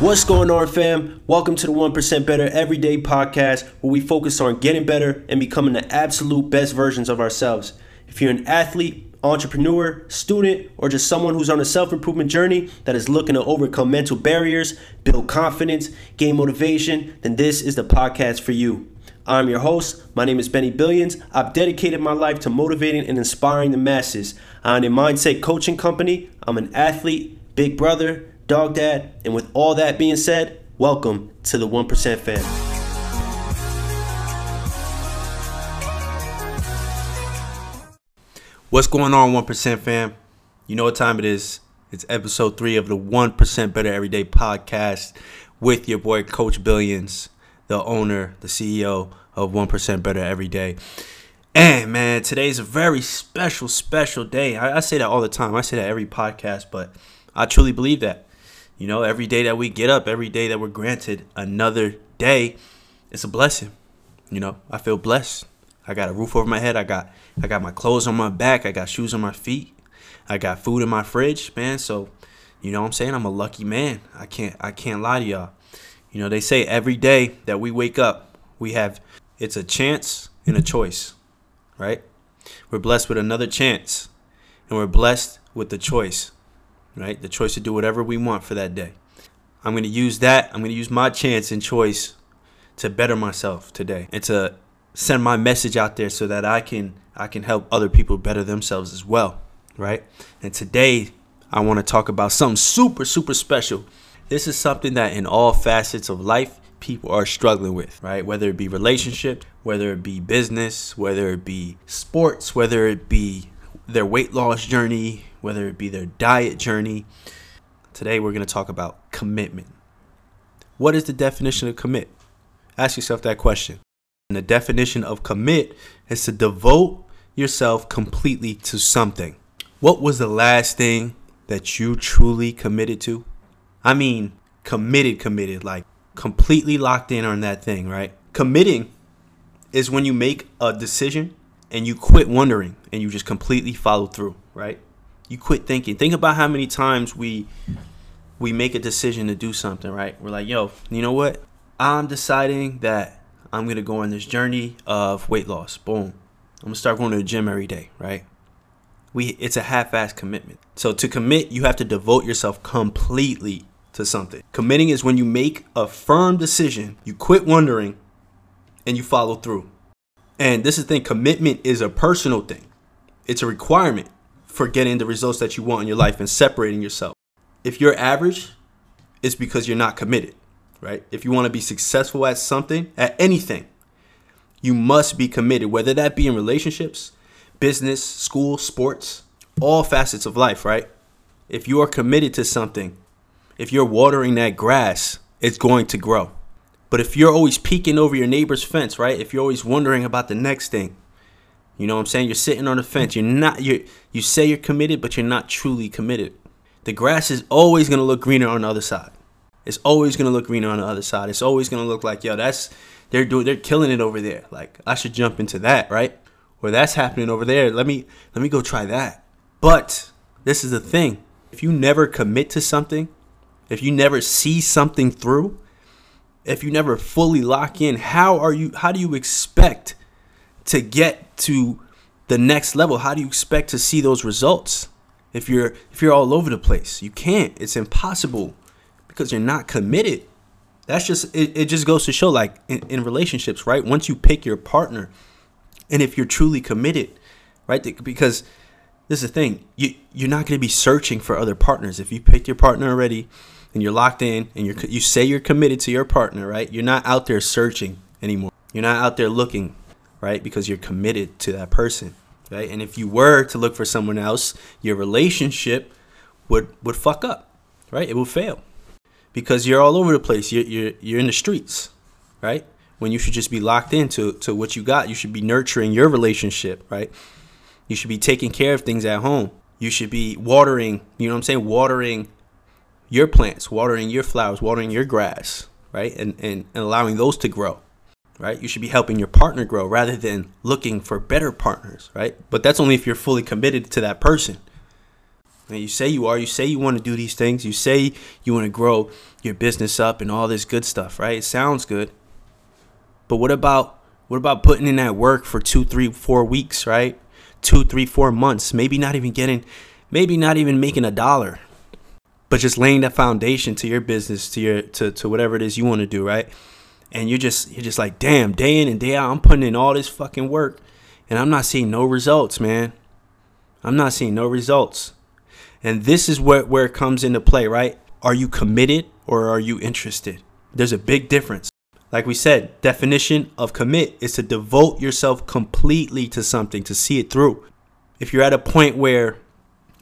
What's going on, fam? Welcome to the 1% Better Everyday podcast, where we focus on getting better and becoming the absolute best versions of ourselves. If you're an athlete, entrepreneur, student, or just someone who's on a self improvement journey that is looking to overcome mental barriers, build confidence, gain motivation, then this is the podcast for you. I'm your host. My name is Bennie Billions. I've dedicated my life to motivating and inspiring the masses. I own a mindset coaching company. I'm an athlete, big brother, dog dad, and with all that being said, welcome to the 1% fam. What's going on, 1% fam? You know what time it is. It's episode three of the 1% Better Everyday podcast with your boy, Coach Billions, the owner, the CEO of 1% Better Every Day. And man, today's a very special, special day. I, I say that all the time. I say that every podcast, but I truly believe that. You know, every day that we get up, every day that we're granted another day, it's a blessing. You know, I feel blessed. I got a roof over my head. I got I got my clothes on my back. I got shoes on my feet. I got food in my fridge, man. So, you know what I'm saying? I'm a lucky man. I can't I can't lie to y'all. You know, they say every day that we wake up, we have it's a chance and a choice, right? We're blessed with another chance, and we're blessed with the choice right? The choice to do whatever we want for that day. I'm going to use that. I'm going to use my chance and choice to better myself today and to send my message out there so that I can I can help other people better themselves as well, right? And today I want to talk about something super super special. This is something that in all facets of life people are struggling with, right? Whether it be relationships, whether it be business, whether it be sports, whether it be their weight loss journey, whether it be their diet journey. Today, we're going to talk about commitment. What is the definition of commit? Ask yourself that question. And the definition of commit is to devote yourself completely to something. What was the last thing that you truly committed to? I mean, committed, committed, like completely locked in on that thing, right? Committing is when you make a decision and you quit wondering and you just completely follow through, right? you quit thinking. Think about how many times we we make a decision to do something, right? We're like, yo, you know what? I'm deciding that I'm gonna go on this journey of weight loss. Boom. I'm gonna start going to the gym every day, right? We it's a half-ass commitment. So to commit, you have to devote yourself completely to something. Committing is when you make a firm decision, you quit wondering, and you follow through. And this is the thing, commitment is a personal thing. It's a requirement for getting the results that you want in your life and separating yourself. If you're average, it's because you're not committed, right? If you want to be successful at something, at anything, you must be committed, whether that be in relationships, business, school, sports, all facets of life, right? If you are committed to something, if you're watering that grass, it's going to grow. But if you're always peeking over your neighbor's fence, right? If you're always wondering about the next thing, you know what I'm saying? You're sitting on the fence. You're not you you say you're committed, but you're not truly committed. The grass is always gonna look greener on the other side. It's always gonna look greener on the other side. It's always gonna look like, yo, that's they're doing they're killing it over there. Like I should jump into that, right? Or that's happening over there. Let me let me go try that. But this is the thing. If you never commit to something, if you never see something through, if you never fully lock in, how are you how do you expect to get to the next level how do you expect to see those results? If you're if you're all over the place you can't. It's impossible because you're not committed. That's just it, it just goes to show like in, in relationships right? Once you pick your partner and if you're truly committed right? Because this is the thing you you're not going to be searching for other partners. If you picked your partner already and you're locked in and you're you say you're committed to your partner right? You're not out there searching anymore. You're not out there looking right? Because you're committed to that person, right? And if you were to look for someone else, your relationship would would fuck up, right? It will fail because you're all over the place. You're you're you're in the streets, right? When you should just be locked into to what you got. You should be nurturing your relationship, right? You should be taking care of things at home. You should be watering, you know what I'm saying? Watering your plants, watering your flowers, watering your grass, right? And, and, and allowing those to grow right? You should be helping your partner grow rather than looking for better partners, right? But that's only if you're fully committed to that person. And you say you are, you say you want to do these things, you say you want to grow your business up and all this good stuff, right? It sounds good. But what about what about putting in that work for two, three, four weeks, right? Two, three, four months, maybe not even getting maybe not even making a dollar. But just laying that foundation to your business, to your to, to whatever it is you want to do, right? And you're just you're just like, damn, day in and day out, I'm putting in all this fucking work and I'm not seeing no results, man. I'm not seeing no results. And this is where, where it comes into play, right? Are you committed or are you interested? There's a big difference. Like we said, definition of commit is to devote yourself completely to something, to see it through. If you're at a point where,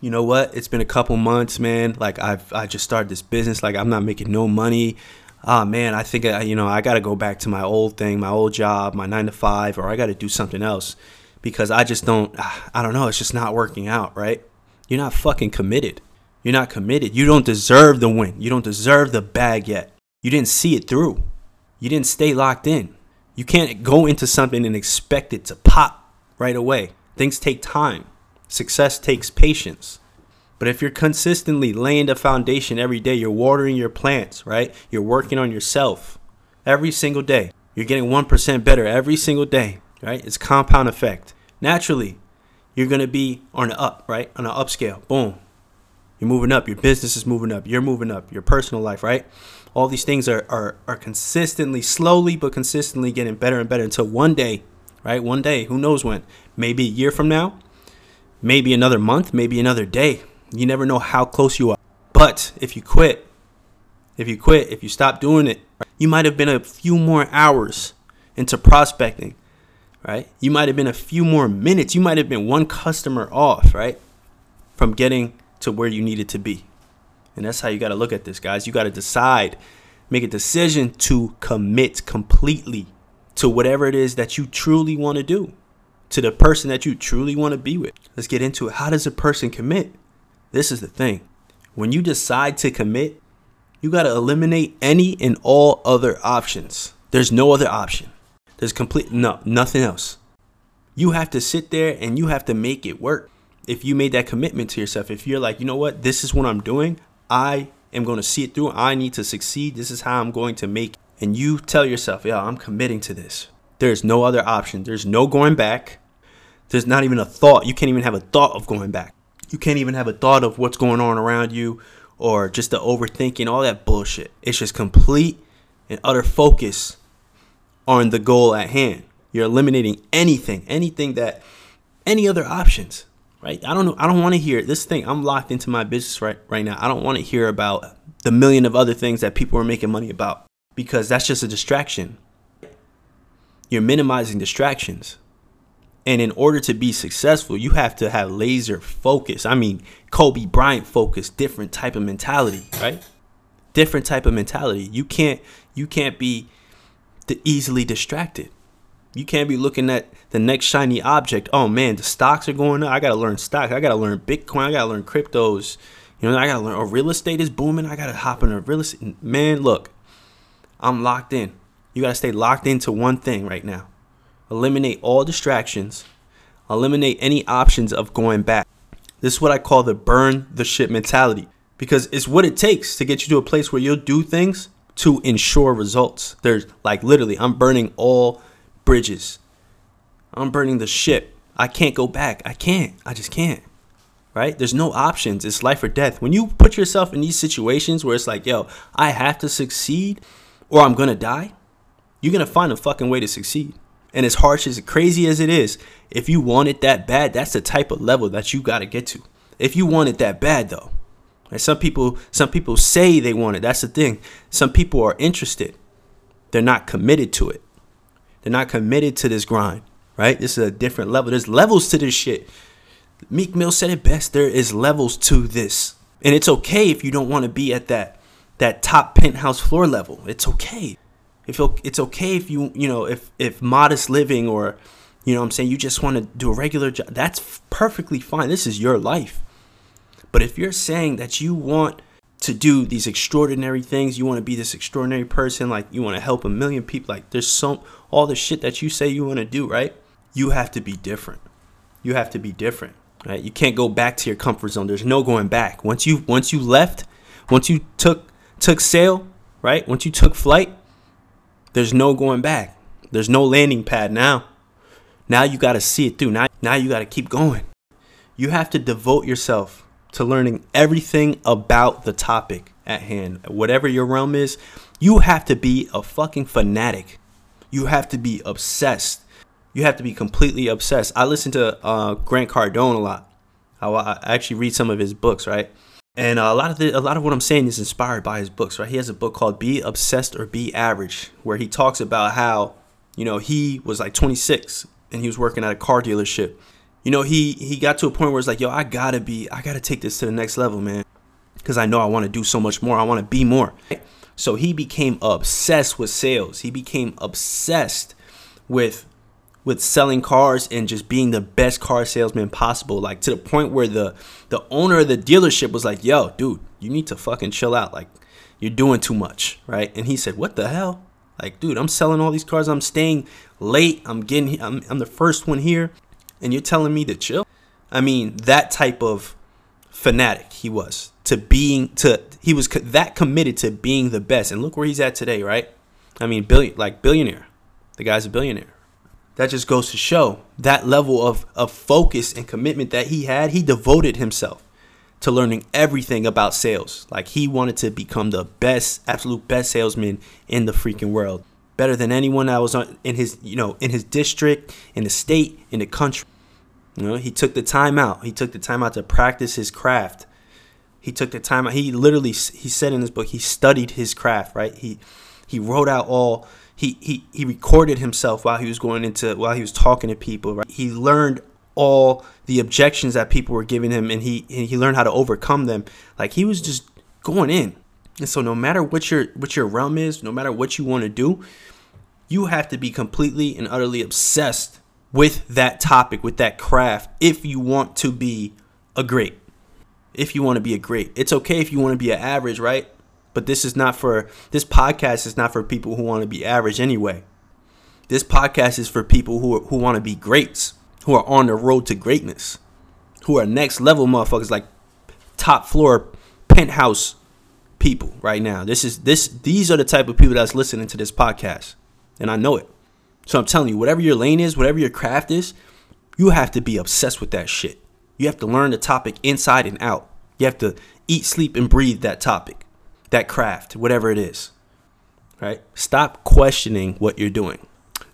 you know what, it's been a couple months, man, like I've I just started this business, like I'm not making no money. Ah, man, I think I, you know, I got to go back to my old thing, my old job, my 9 to 5 or I got to do something else because I just don't I don't know, it's just not working out, right? You're not fucking committed. You're not committed. You don't deserve the win. You don't deserve the bag yet. You didn't see it through. You didn't stay locked in. You can't go into something and expect it to pop right away. Things take time. Success takes patience. But if you're consistently laying the foundation every day, you're watering your plants, right? You're working on yourself every single day. You're getting 1% better every single day, right? It's compound effect. Naturally, you're going to be on the up, right? On the upscale. Boom. You're moving up. Your business is moving up. You're moving up. Your personal life, right? All these things are, are, are consistently, slowly, but consistently getting better and better until one day, right? One day, who knows when? Maybe a year from now, maybe another month, maybe another day. You never know how close you are. But if you quit, if you quit, if you stop doing it, you might have been a few more hours into prospecting right? You might have been a few more minutes. You might have been one customer off, right? From getting to where you needed to be. And that's how you got to look at this, guys. You got to decide, make a decision to commit completely to whatever it is that you truly want to do, to the person that you truly want to be with. Let's get into it. How does a person commit? This is the thing. When you decide to commit, you got to eliminate any and all other options. There's no other option. There's complete no nothing else. You have to sit there and you have to make it work. If you made that commitment to yourself, if you're like, you know what, this is what I'm doing, I am going to see it through. I need to succeed. This is how I'm going to make. It. And you tell yourself, yeah, I'm committing to this. There's no other option. There's no going back. There's not even a thought. You can't even have a thought of going back. You can't even have a thought of what's going on around you or just the overthinking, all that bullshit. It's just complete and utter focus on the goal at hand. You're eliminating anything, anything that, any other options, right? I don't know. I don't want to hear this thing. I'm locked into my business right right now. I don't want to hear about the million of other things that people are making money about because that's just a distraction. You're minimizing distractions. And in order to be successful, you have to have laser focus. I mean, Kobe Bryant focus, different type of mentality, right? Different type of mentality. You can't you can't be easily distracted. You can't be looking at the next shiny object. Oh man, the stocks are going up. I gotta learn stocks. I gotta learn Bitcoin. I gotta learn cryptos. You know, I gotta learn. Oh, real estate is booming. I gotta hop in a real estate. Man, look, I'm locked in. You gotta stay locked into one thing right now. Eliminate all distractions. Eliminate any options of going back. This is what I call the burn the shit mentality because it's what it takes to get you to a place where you'll do things to ensure results. There's like literally, I'm burning all bridges. I'm burning the ship. I can't go back. I can't. I just can't. Right? There's no options. It's life or death. When you put yourself in these situations where it's like, yo, I have to succeed or I'm going to die, you're going to find a fucking way to succeed. And as harsh as crazy as it is, if you want it that bad, that's the type of level that you got to get to. If you want it that bad, though, and some people some people say they want it. That's the thing. Some people are interested. They're not committed to it. They're not committed to this grind, right? This is a different level. There's levels to this shit. Meek Mill said it best. There is levels to this. And it's okay if you don't want to be at that that top penthouse floor level. It's okay. If it's okay if you, you know, if if modest living or you know I'm saying you just want to do a regular job, that's perfectly fine. This is your life. But if you're saying that you want to do these extraordinary things, you want to be this extraordinary person, like you want to help a million people, like there's some all the shit that you say you want to do, right? You have to be different. You have to be different. Right? You can't go back to your comfort zone. There's no going back. Once you once you left, once you took took sail, right? Once you took flight, there's no going back. There's no landing pad now. Now you got to see it through. Now now you got to keep going. You have to devote yourself to learning everything about the topic at hand. Whatever your realm is, you have to be a fucking fanatic. You have to be obsessed. You have to be completely obsessed. I listen to uh, Grant Cardone a lot. I, I, actually read some of his books, right? And uh, a lot of the, a lot of what I'm saying is inspired by his books, right? He has a book called "Be Obsessed or Be Average," where he talks about how you know he was like 26 and he was working at a car dealership. You know, he he got to a point where it's like, yo, I gotta be, I gotta take this to the next level, man, because I know I want to do so much more. I want to be more. So he became obsessed with sales. He became obsessed with with selling cars and just being the best car salesman possible. Like to the point where the the owner of the dealership was like, "Yo, dude, you need to fucking chill out. Like you're doing too much, right?" And he said, "What the hell? Like, dude, I'm selling all these cars. I'm staying late. I'm getting I'm I'm the first one here, and you're telling me to chill?" I mean, that type of fanatic he was to being to he was co- that committed to being the best and look where he's at today right i mean billion like billionaire the guy's a billionaire that just goes to show that level of, of focus and commitment that he had he devoted himself to learning everything about sales like he wanted to become the best absolute best salesman in the freaking world better than anyone that was on, in his you know in his district in the state in the country you know, he took the time out. He took the time out to practice his craft. He took the time out. He literally he said in his book he studied his craft, right? He he wrote out all he he he recorded himself while he was going into while he was talking to people, right? He learned all the objections that people were giving him and he and he learned how to overcome them. Like he was just going in. And so no matter what your what your realm is, no matter what you want to do, you have to be completely and utterly obsessed with that topic, with that craft, if you want to be a great. If you want to be a great. It's okay if you want to be an average, right? But this is not for, this podcast is not for people who want to be average anyway. This podcast is for people who, who want to be greats, who are on the road to greatness, who are next level motherfuckers, like top floor penthouse people right now. This is this these are the type of people that's listening to this podcast. And I know it. So I'm telling you, whatever your lane is, whatever your craft is, you have to be obsessed with that shit. You have to learn the topic inside and out. You have to eat, sleep, and breathe that topic, that craft, whatever it is. Right? Stop questioning what you're doing.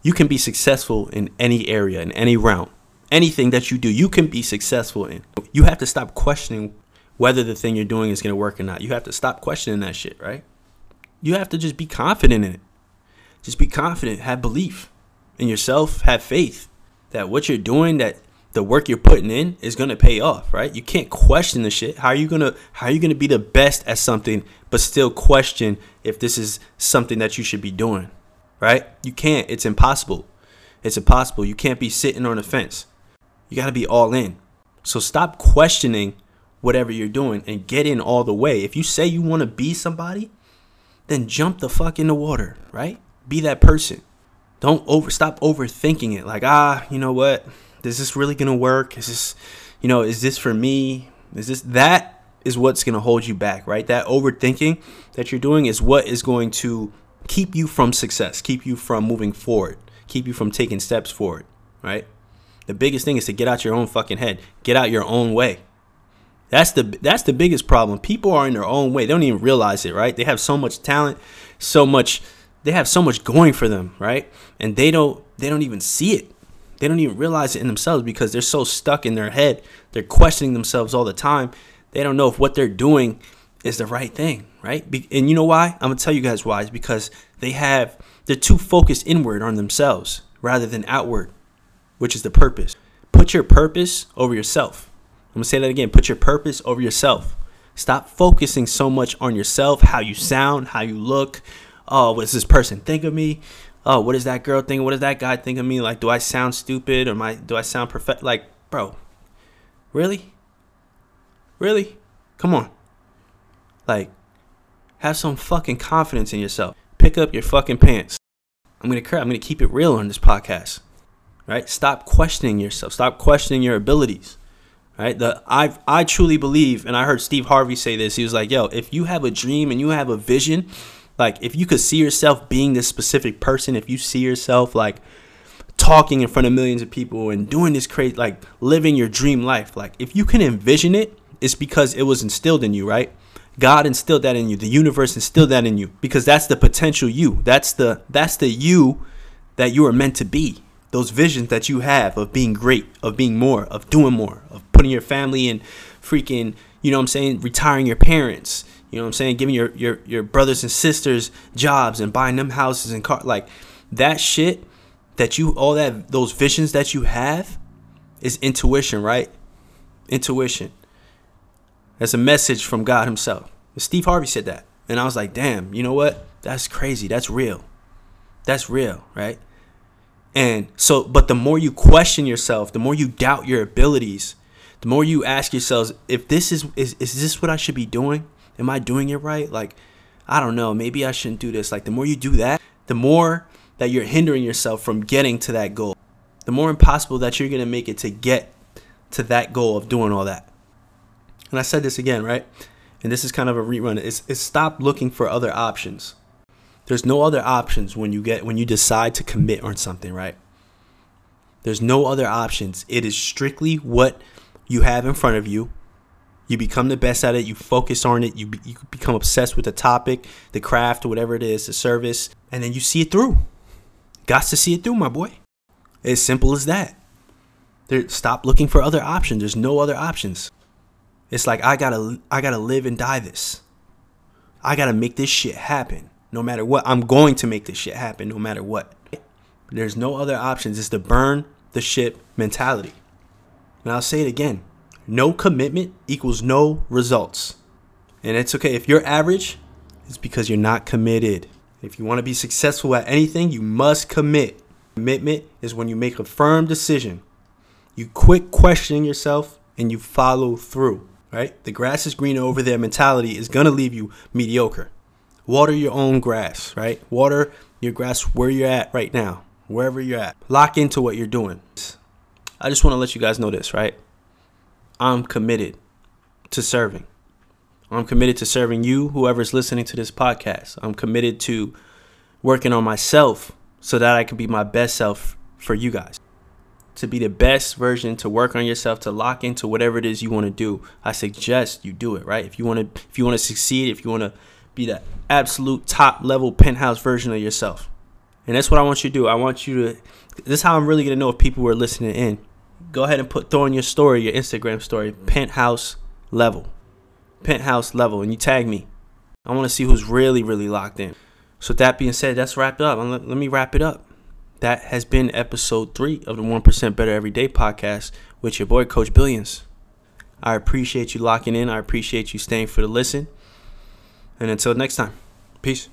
You can be successful in any area, in any realm. Anything that you do, you can be successful in. You have to stop questioning whether the thing you're doing is going to work or not. You have to stop questioning that shit, right? You have to just be confident in it. Just be confident, have belief in yourself, have faith that what you're doing, that the work you're putting in is gonna pay off, right? You can't question the shit. How are you gonna how are you gonna be the best at something but still question if this is something that you should be doing? Right? You can't. It's impossible. It's impossible. You can't be sitting on the fence. You gotta be all in. So stop questioning whatever you're doing and get in all the way. If you say you wanna be somebody, then jump the fuck in the water, right? Be that person don't over stop overthinking it like ah you know what is this really gonna work? Is this you know is this for me? Is this that is what's gonna hold you back right? That overthinking that you're doing is what is going to keep you from success keep you from moving forward keep you from taking steps forward right? The biggest thing is to get out your own fucking head. Get out your own way. That's the that's the biggest problem. People are in their own way. They don't even realize it right? They have so much talent so much they have so much going for them, right? And they don't they don't even see it. They don't even realize it in themselves because they're so stuck in their head. They're questioning themselves all the time. They don't know if what they're doing is the right thing, right? And you know why? I'm gonna tell you guys why. It's because they have they're too focused inward on themselves rather than outward, which is the purpose. Put your purpose over yourself. I'm gonna say that again. Put your purpose over yourself. Stop focusing so much on yourself, how you sound, how you look, oh, what's this person think of me? Oh, what does that girl think? What does that guy think of me? Like, do I sound stupid or my do I sound perfect? Like, bro, really, really, come on. Like, have some fucking confidence in yourself. Pick up your fucking pants. I'm gonna I'm gonna keep it real on this podcast. Right? Stop questioning yourself. Stop questioning your abilities. Right? The I I truly believe, and I heard Steve Harvey say this. He was like, "Yo, if you have a dream and you have a vision, like if you could see yourself being this specific person, if you see yourself like talking in front of millions of people and doing this crazy, like living your dream life, like if you can envision it, it's because it was instilled in you, right? God instilled that in you. The universe instilled that in you because that's the potential you. That's the that's the you that you are meant to be. Those visions that you have of being great, of being more, of doing more, of putting your family in freaking, you know what I'm saying, retiring your parents, you know what I'm saying, giving your your your brothers and sisters jobs and buying them houses and cars like that shit that you all that those visions that you have is intuition, right? Intuition. That's a message from God Himself. Steve Harvey said that. And I was like, damn, you know what? That's crazy. That's real. That's real, right? And so, but the more you question yourself, the more you doubt your abilities, the more you ask yourselves, if this is, is, is this what I should be doing? Am I doing it right? Like, I don't know. Maybe I shouldn't do this. Like, the more you do that, the more that you're hindering yourself from getting to that goal, the more impossible that you're going to make it to get to that goal of doing all that. And I said this again, right? And this is kind of a rerun. It's, it's stop looking for other options. There's no other options when you get when you decide to commit on something, right? There's no other options. It is strictly what you have in front of you. You become the best at it. You focus on it. You, be, you become obsessed with the topic, the craft, whatever it is, the service, and then you see it through. Got to see it through, my boy. As simple as that. There, stop looking for other options. There's no other options. It's like I gotta I gotta live and die this. I gotta make this shit happen. No matter what. I'm going to make this shit happen no matter what. There's no other options. It's the burn the ship mentality. And I'll say it again. No commitment equals no results. And it's okay. If you're average, it's because you're not committed. If you want to be successful at anything, you must commit. Commitment is when you make a firm decision. You quit questioning yourself and you follow through right? The grass is greener over there mentality is going to leave you mediocre. Water your own grass, right? Water your grass where you're at right now, wherever you're at. Lock into what you're doing. I just want to let you guys know this, right? I'm committed to serving. I'm committed to serving you, whoever's listening to this podcast. I'm committed to working on myself so that I can be my best self for you guys to be the best version, to work on yourself, to lock into whatever it is you want to do, I suggest you do it, right? If you want to if you want to succeed, if you want to be the absolute top level penthouse version of yourself. And that's what I want you to do. I want you to this is how I'm really to know if people were listening in. Go ahead and put throw in your story, your Instagram story, mm-hmm. penthouse level. Penthouse level and you tag me. I want to see who's really really locked in. So that being said, that's wrapped up. Let, let me wrap it up that has been episode three of the 1% Better Everyday podcast with your boy, Coach Billions. I appreciate you locking in. I appreciate you staying for the listen. And until next time, peace.